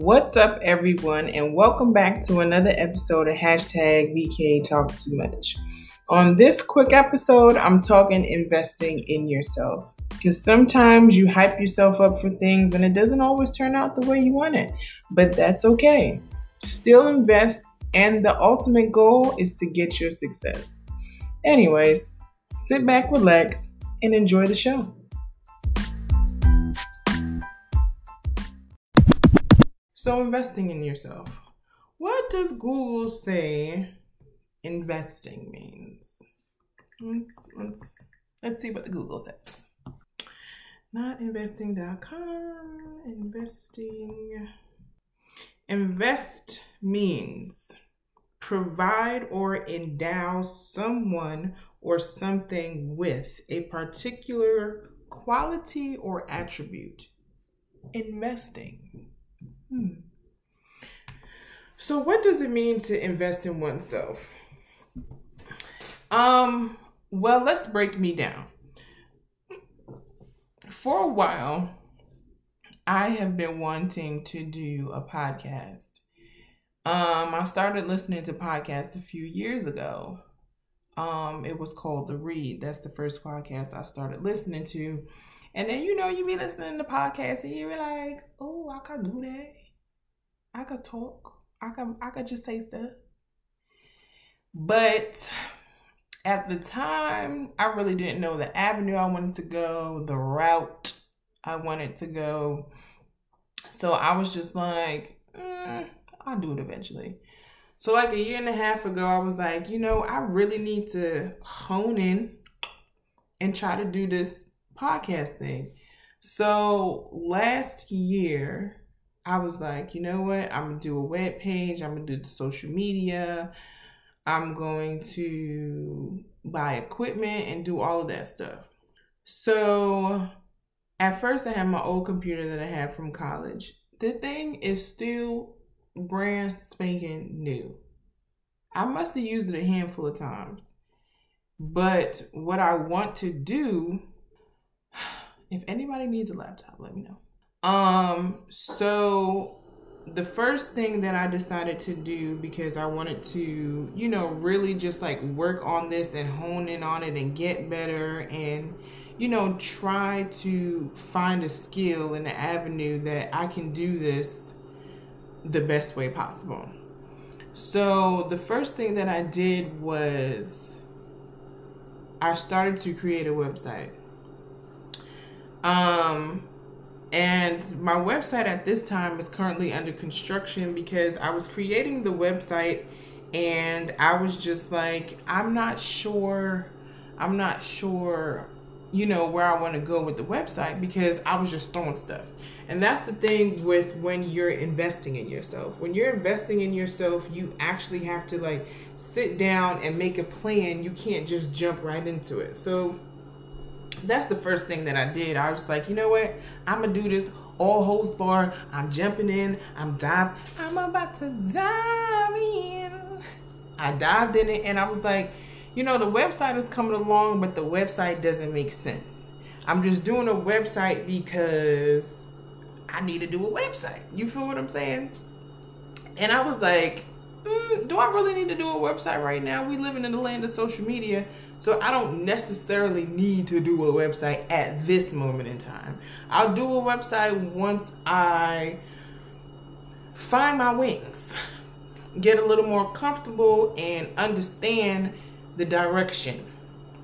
What's up, everyone, and welcome back to another episode of hashtag VK Talk Too Much. On this quick episode, I'm talking investing in yourself because sometimes you hype yourself up for things and it doesn't always turn out the way you want it, but that's okay. Still invest, and the ultimate goal is to get your success. Anyways, sit back, relax, and enjoy the show. So, investing in yourself. What does Google say investing means? Let's, let's, let's see what the Google says. Notinvesting.com. Investing. Invest means provide or endow someone or something with a particular quality or attribute. Investing. Hmm. So, what does it mean to invest in oneself? Um, well, let's break me down. For a while, I have been wanting to do a podcast. Um, I started listening to podcasts a few years ago. Um, it was called The Read. That's the first podcast I started listening to. And then you know you be listening to podcasts and you be like, oh, I could do that. I could talk. I could I could just say stuff. But at the time, I really didn't know the avenue I wanted to go, the route I wanted to go. So I was just like, mm, I'll do it eventually. So, like a year and a half ago, I was like, you know, I really need to hone in and try to do this podcast thing. So, last year, I was like, you know what? I'm gonna do a web page, I'm gonna do the social media, I'm going to buy equipment and do all of that stuff. So, at first, I had my old computer that I had from college. The thing is still brand spanking new. I must have used it a handful of times. But what I want to do, if anybody needs a laptop, let me know. Um, so the first thing that I decided to do because I wanted to, you know, really just like work on this and hone in on it and get better and, you know, try to find a skill and an avenue that I can do this the best way possible. So the first thing that I did was I started to create a website. Um and my website at this time is currently under construction because I was creating the website and I was just like I'm not sure I'm not sure you know where I want to go with the website because I was just throwing stuff. And that's the thing with when you're investing in yourself. When you're investing in yourself, you actually have to like sit down and make a plan. You can't just jump right into it. So that's the first thing that I did. I was like, you know what? I'm gonna do this all host bar. I'm jumping in. I'm dive. I'm about to dive in. I dived in it and I was like, you know, the website is coming along, but the website doesn't make sense. I'm just doing a website because I need to do a website. You feel what I'm saying? And I was like, mm, do I really need to do a website right now? We living in the land of social media, so I don't necessarily need to do a website at this moment in time. I'll do a website once I find my wings, get a little more comfortable, and understand the direction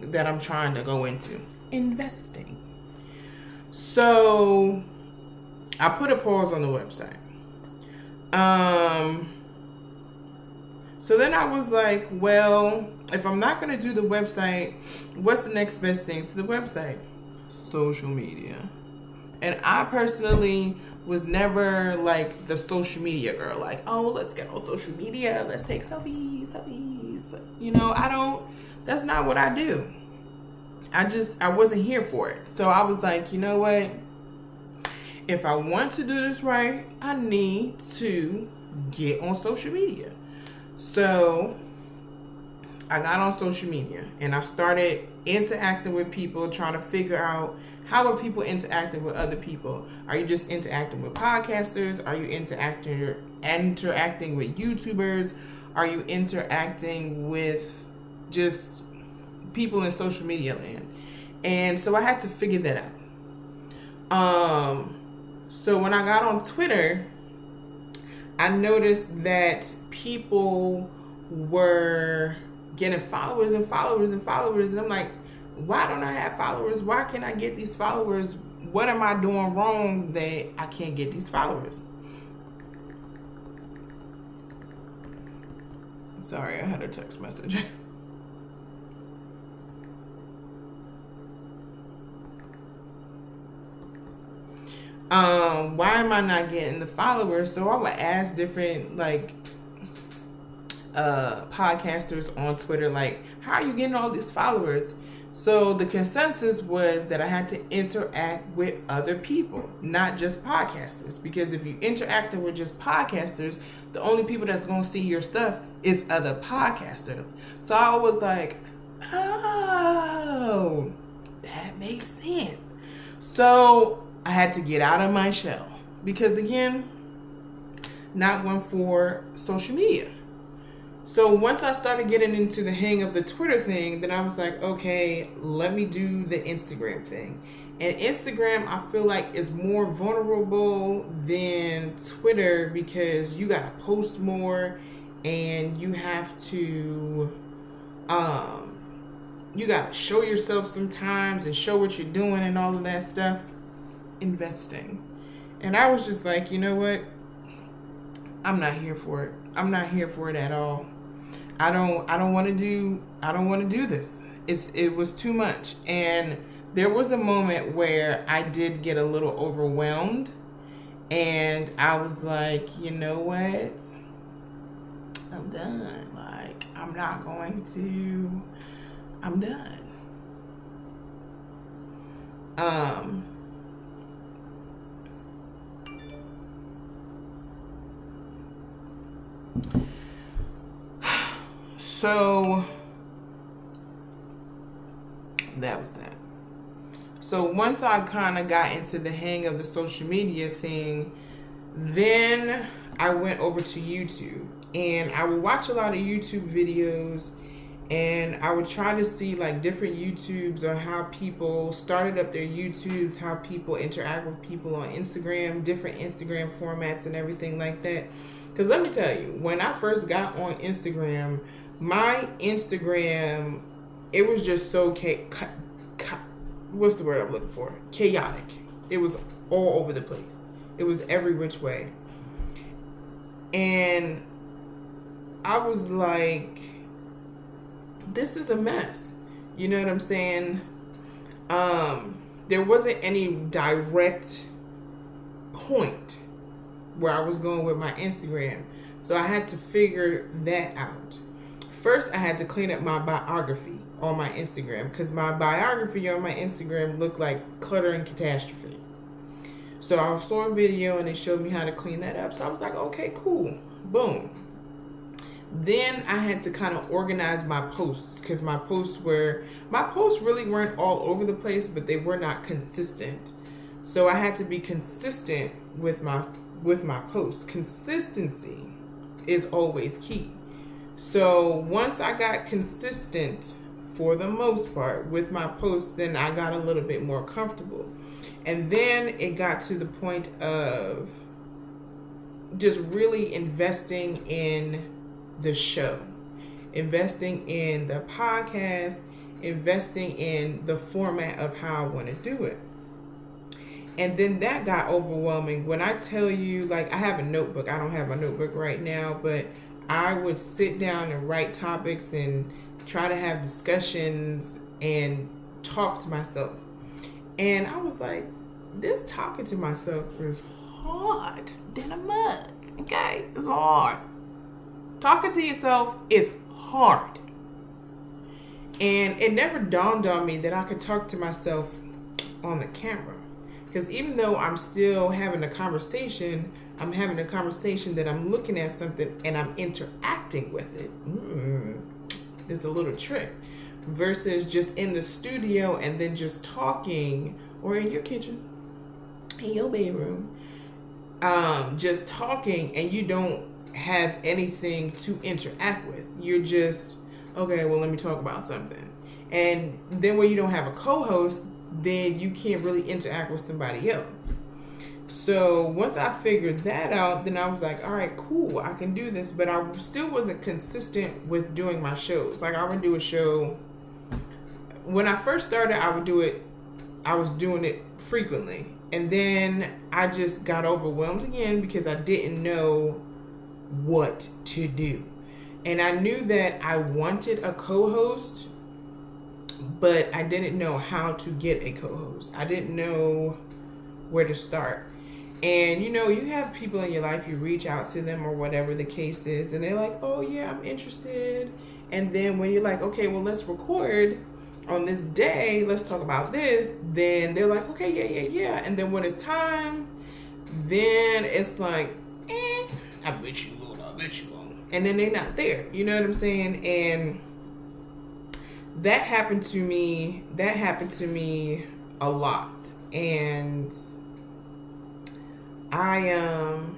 that I'm trying to go into investing. So I put a pause on the website. Um, so then I was like, well, if I'm not going to do the website, what's the next best thing to the website? Social media. And I personally was never like the social media girl, like, oh, let's get on social media, let's take selfies, selfies. You know, I don't, that's not what I do. I just, I wasn't here for it. So I was like, you know what? If I want to do this right, I need to get on social media. So I got on social media and I started interacting with people, trying to figure out How are people interacting with other people? Are you just interacting with podcasters? Are you interacting interacting with YouTubers? Are you interacting with just people in social media land? And so I had to figure that out. Um so when I got on Twitter, I noticed that people were getting followers and followers and followers and I'm like why don't I have followers? Why can't I get these followers? What am I doing wrong that I can't get these followers? Sorry, I had a text message. um, why am I not getting the followers? So I would ask different like uh podcasters on Twitter, like, how are you getting all these followers? So the consensus was that I had to interact with other people, not just podcasters. Because if you interact with just podcasters, the only people that's gonna see your stuff is other podcasters. So I was like, oh, that makes sense. So I had to get out of my shell because again, not one for social media. So once I started getting into the hang of the Twitter thing, then I was like, okay, let me do the Instagram thing. And Instagram, I feel like is more vulnerable than Twitter because you gotta post more and you have to um you gotta show yourself sometimes and show what you're doing and all of that stuff. Investing. And I was just like, you know what? I'm not here for it. I'm not here for it at all. I don't I don't want to do I don't want to do this. It's it was too much. And there was a moment where I did get a little overwhelmed and I was like, you know what? I'm done. Like I'm not going to I'm done. Um So that was that. So once I kind of got into the hang of the social media thing, then I went over to YouTube and I would watch a lot of YouTube videos and I would try to see like different YouTubes on how people started up their YouTubes, how people interact with people on Instagram, different Instagram formats and everything like that. Because let me tell you, when I first got on Instagram, my Instagram, it was just so cha- what's the word I'm looking for? Chaotic. It was all over the place. It was every which way. And I was like, this is a mess. You know what I'm saying? Um, there wasn't any direct point where I was going with my Instagram. So I had to figure that out first I had to clean up my biography on my Instagram because my biography on my Instagram looked like clutter and catastrophe. So I saw a video and it showed me how to clean that up. So I was like, okay, cool. Boom. Then I had to kind of organize my posts because my posts were my posts really weren't all over the place, but they were not consistent. So I had to be consistent with my with my posts. Consistency is always key. So once I got consistent for the most part with my posts, then I got a little bit more comfortable. And then it got to the point of just really investing in the show, investing in the podcast, investing in the format of how I want to do it. And then that got overwhelming. When I tell you, like, I have a notebook, I don't have a notebook right now, but I would sit down and write topics and try to have discussions and talk to myself. And I was like, this talking to myself is hard than a mug. Okay? It's hard. Talking to yourself is hard. And it never dawned on me that I could talk to myself on the camera. Because even though I'm still having a conversation, I'm having a conversation that I'm looking at something and I'm interacting with it. Mm, there's a little trick. Versus just in the studio and then just talking or in your kitchen, in your bedroom, um, just talking and you don't have anything to interact with. You're just, okay, well, let me talk about something. And then when you don't have a co host, then you can't really interact with somebody else. So once I figured that out, then I was like, all right, cool, I can do this. But I still wasn't consistent with doing my shows. Like I would do a show. When I first started, I would do it, I was doing it frequently. And then I just got overwhelmed again because I didn't know what to do. And I knew that I wanted a co host, but I didn't know how to get a co host. I didn't know where to start. And you know, you have people in your life, you reach out to them or whatever the case is, and they're like, oh, yeah, I'm interested. And then when you're like, okay, well, let's record on this day, let's talk about this, then they're like, okay, yeah, yeah, yeah. And then when it's time, then it's like, eh, I bet you won't, I bet you won't. And then they're not there. You know what I'm saying? And that happened to me, that happened to me a lot. And I um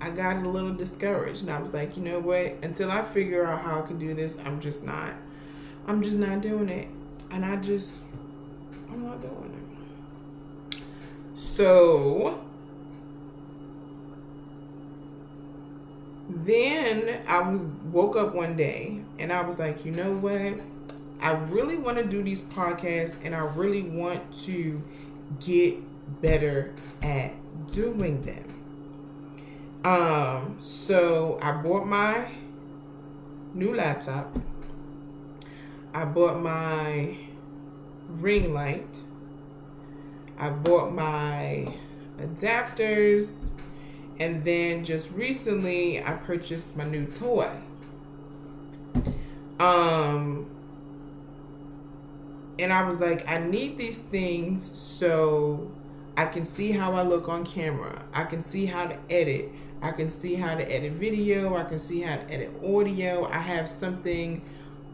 I got a little discouraged and I was like, you know what? Until I figure out how I can do this, I'm just not I'm just not doing it. And I just I'm not doing it. So then I was woke up one day and I was like, you know what? I really want to do these podcasts and I really want to get better at doing them. Um, so I bought my new laptop. I bought my ring light. I bought my adapters. And then just recently I purchased my new toy. Um and I was like, I need these things so I can see how I look on camera. I can see how to edit. I can see how to edit video. I can see how to edit audio. I have something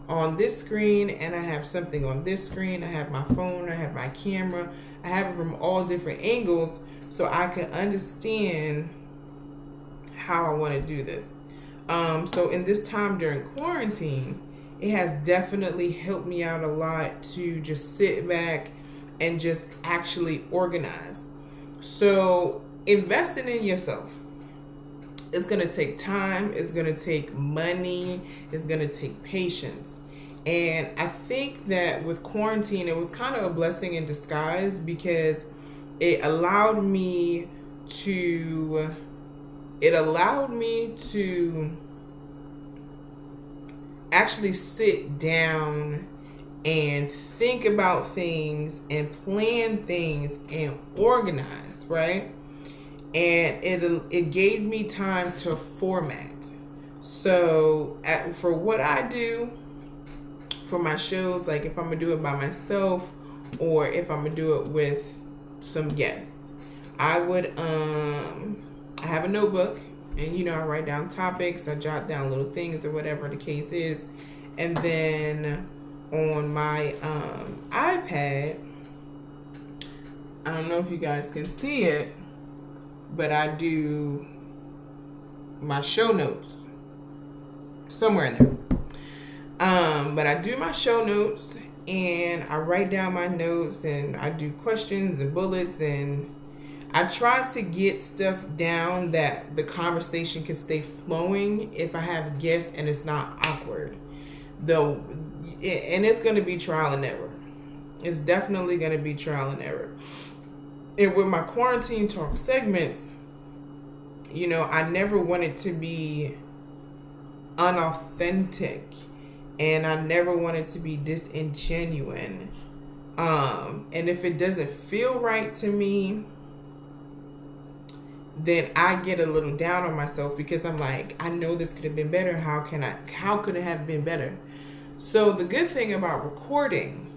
on this screen and I have something on this screen. I have my phone, I have my camera. I have it from all different angles so I can understand how I want to do this. Um, so in this time during quarantine, it has definitely helped me out a lot to just sit back and just actually organize. So, investing in yourself it's going to take time, it's going to take money, it's going to take patience. And I think that with quarantine, it was kind of a blessing in disguise because it allowed me to it allowed me to actually sit down and think about things and plan things and organize, right? And it it gave me time to format. So at, for what I do for my shows, like if I'm gonna do it by myself or if I'm gonna do it with some guests, I would um have a notebook and you know I write down topics, I jot down little things or whatever the case is, and then on my um, iPad. I don't know if you guys can see it, but I do my show notes somewhere in there. Um, but I do my show notes and I write down my notes and I do questions and bullets and I try to get stuff down that the conversation can stay flowing if I have guests and it's not awkward. Though and it's going to be trial and error. It's definitely going to be trial and error. And with my quarantine talk segments, you know, I never wanted it to be unauthentic and I never wanted it to be disingenuine. Um, and if it doesn't feel right to me, then I get a little down on myself because I'm like, I know this could have been better. How can I, how could it have been better? So the good thing about recording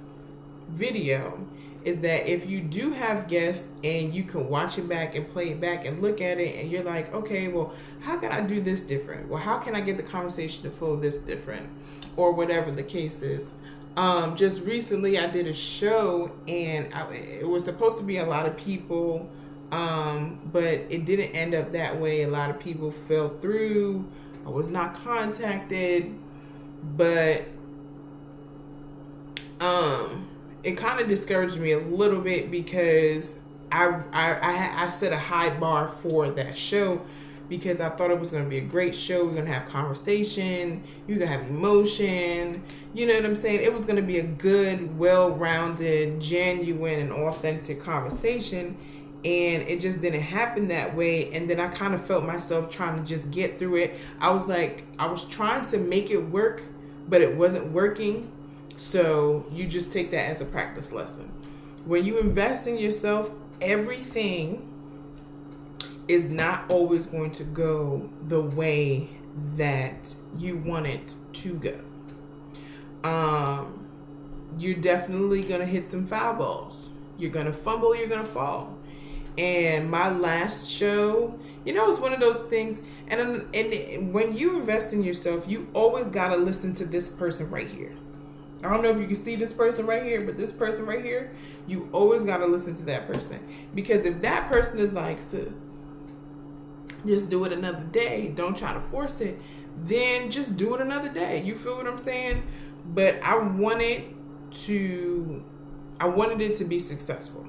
video is that if you do have guests and you can watch it back and play it back and look at it and you're like, okay, well, how can I do this different? Well, how can I get the conversation to flow this different? Or whatever the case is. Um, just recently, I did a show, and I, it was supposed to be a lot of people, um, but it didn't end up that way. A lot of people fell through. I was not contacted, but um, it kind of discouraged me a little bit because I, I I I set a high bar for that show because I thought it was going to be a great show. We're going to have conversation, you're going to have emotion. You know what I'm saying? It was going to be a good, well-rounded, genuine and authentic conversation and it just didn't happen that way and then I kind of felt myself trying to just get through it. I was like I was trying to make it work, but it wasn't working. So, you just take that as a practice lesson. When you invest in yourself, everything is not always going to go the way that you want it to go. Um, you're definitely going to hit some foul balls. You're going to fumble, you're going to fall. And my last show, you know, it's one of those things. And, and when you invest in yourself, you always got to listen to this person right here. I don't know if you can see this person right here, but this person right here, you always got to listen to that person. Because if that person is like, sis, just do it another day, don't try to force it, then just do it another day. You feel what I'm saying? But I wanted to, I wanted it to be successful.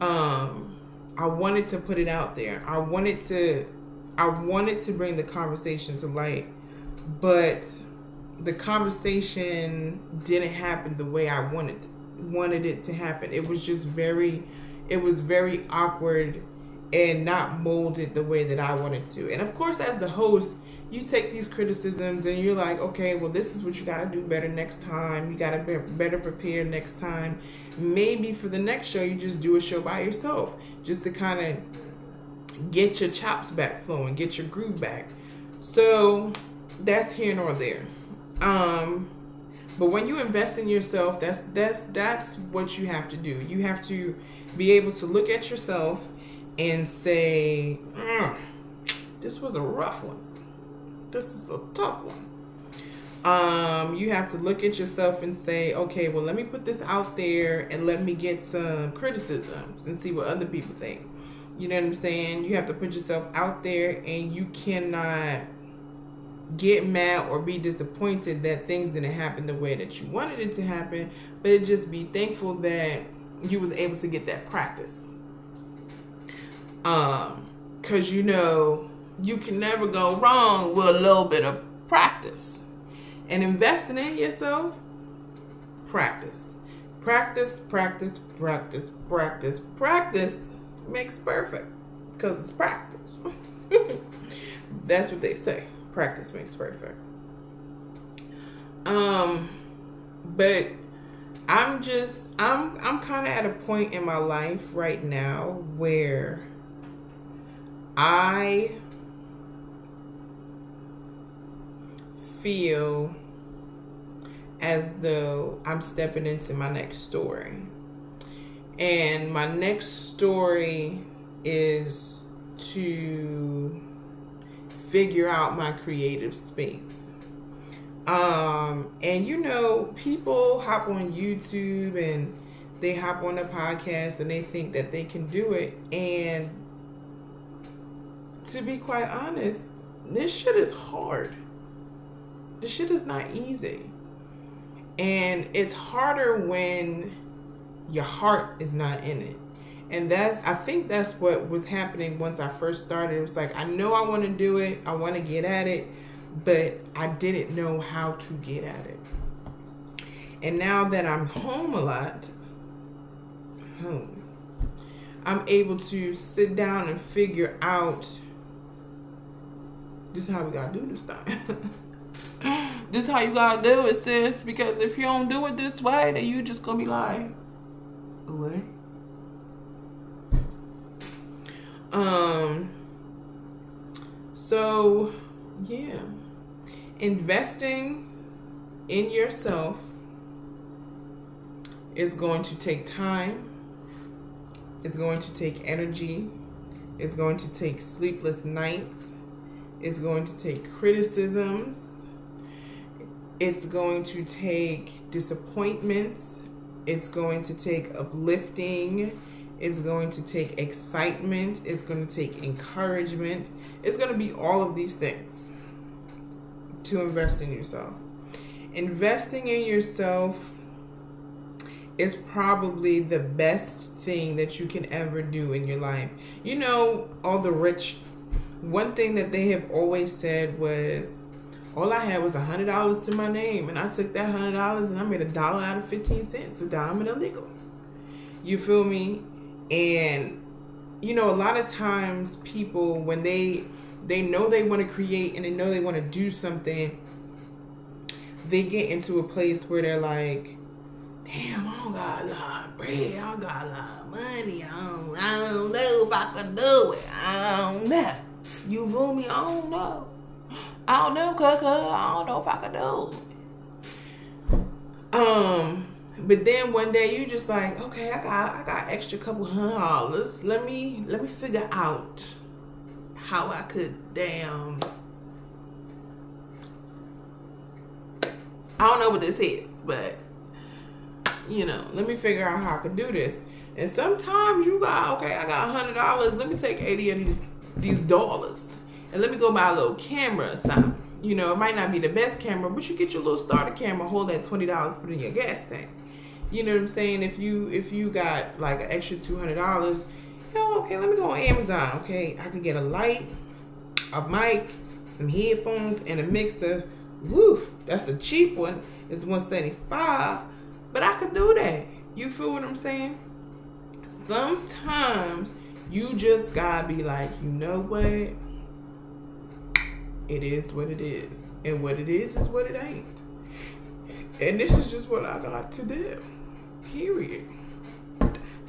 Um, I wanted to put it out there. I wanted to, I wanted to bring the conversation to light, but the conversation didn't happen the way I wanted wanted it to happen. It was just very it was very awkward and not molded the way that I wanted to. And of course as the host, you take these criticisms and you're like, okay, well this is what you got to do better next time. You got to be better prepared next time. Maybe for the next show you just do a show by yourself just to kind of get your chops back flowing, get your groove back. So that's here nor there. Um, but when you invest in yourself, that's that's that's what you have to do. You have to be able to look at yourself and say, mm, "This was a rough one. This was a tough one." Um, you have to look at yourself and say, "Okay, well, let me put this out there and let me get some criticisms and see what other people think." You know what I'm saying? You have to put yourself out there, and you cannot get mad or be disappointed that things didn't happen the way that you wanted it to happen, but just be thankful that you was able to get that practice. Um, cause you know you can never go wrong with a little bit of practice. And investing in yourself, practice. Practice, practice, practice, practice, practice makes perfect. Because it's practice. That's what they say practice makes perfect. Um, but I'm just I'm I'm kind of at a point in my life right now where I feel as though I'm stepping into my next story. And my next story is to figure out my creative space. Um, and you know, people hop on YouTube and they hop on a podcast and they think that they can do it. And to be quite honest, this shit is hard. This shit is not easy. And it's harder when your heart is not in it and that I think that's what was happening once I first started. It was like I know I want to do it, I want to get at it, but I didn't know how to get at it. And now that I'm home a lot, home, I'm able to sit down and figure out is how we gotta do this thing. this is how you gotta do it, sis. Because if you don't do it this way, then you just gonna be like, what? Um, so yeah, investing in yourself is going to take time, it's going to take energy, it's going to take sleepless nights, it's going to take criticisms, It's going to take disappointments. It's going to take uplifting. It's going to take excitement. It's going to take encouragement. It's going to be all of these things to invest in yourself. Investing in yourself is probably the best thing that you can ever do in your life. You know, all the rich, one thing that they have always said was, all I had was a hundred dollars to my name, and I took that hundred dollars and I made a dollar out of fifteen cents, a dime and a nickel. You feel me? And you know, a lot of times people when they they know they want to create and they know they want to do something, they get into a place where they're like, damn, I don't got a lot of bread, I don't got a lot of money, I don't, I don't know if I can do it. I don't know. You feel me? I don't know. I don't know, Kaka. I don't know if I could do. Um, but then one day you just like, okay, I got I got extra couple hundred dollars. Let me let me figure out how I could damn I don't know what this is, but you know, let me figure out how I could do this. And sometimes you got okay, I got a hundred dollars. Let me take eighty of these these dollars and let me go buy a little camera or something. You know, it might not be the best camera, but you get your little starter camera, hold that twenty dollars, put in your gas tank. You know what I'm saying? If you if you got like an extra two hundred dollars, yo, okay, let me go on Amazon. Okay, I could get a light, a mic, some headphones, and a mixer. Woo, that's the cheap one. It's 175 but I could do that. You feel what I'm saying? Sometimes you just gotta be like, you know what? It is what it is. And what it is is what it ain't. And this is just what I got to do. Period.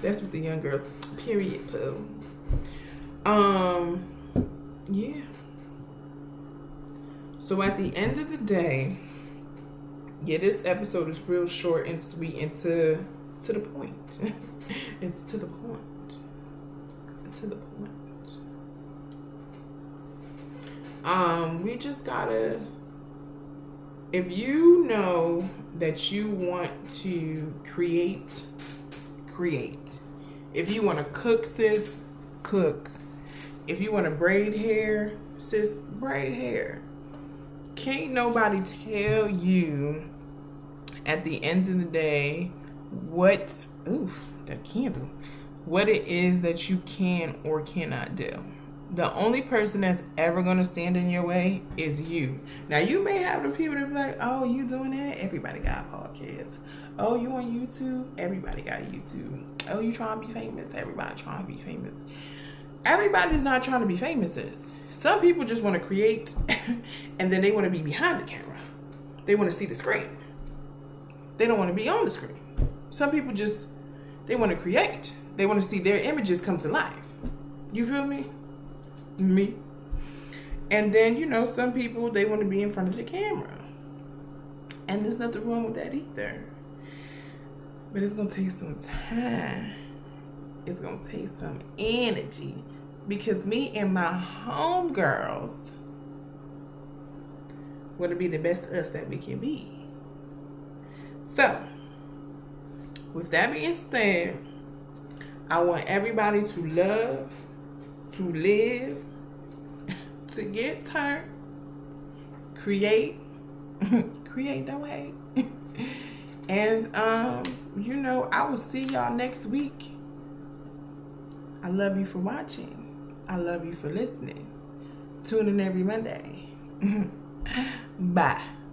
That's what the young girls, period, poo. Um, yeah. So at the end of the day, yeah, this episode is real short and sweet and to to the point. it's to the point. To the point. Um, we just gotta if you know that you want to create, create. If you want to cook, sis, cook. If you want to braid hair, sis, braid hair. Can't nobody tell you at the end of the day what ooh that candle what it is that you can or cannot do the only person that's ever to stand in your way is you. Now you may have the people that be like oh you doing that? Everybody got podcasts. Oh you on youtube? Everybody got youtube. Oh you trying to be famous? Everybody trying to be famous. Everybody's not trying to be famous some people just want to create and then they want to be behind the camera. They want to see the screen. They don't want to be on the screen. Some people just they want to create. They want to see their images come to life. You feel me? Me. And then, you know, some people they want to be in front of the camera. And there's nothing wrong with that either. But it's gonna take some time. It's gonna take some energy. Because me and my homegirls want to be the best us that we can be. So, with that being said, I want everybody to love, to live, to get turned, create, create, don't hate. and, um, you know, I will see y'all next week. I love you for watching. I love you for listening. Tune in every Monday. Bye.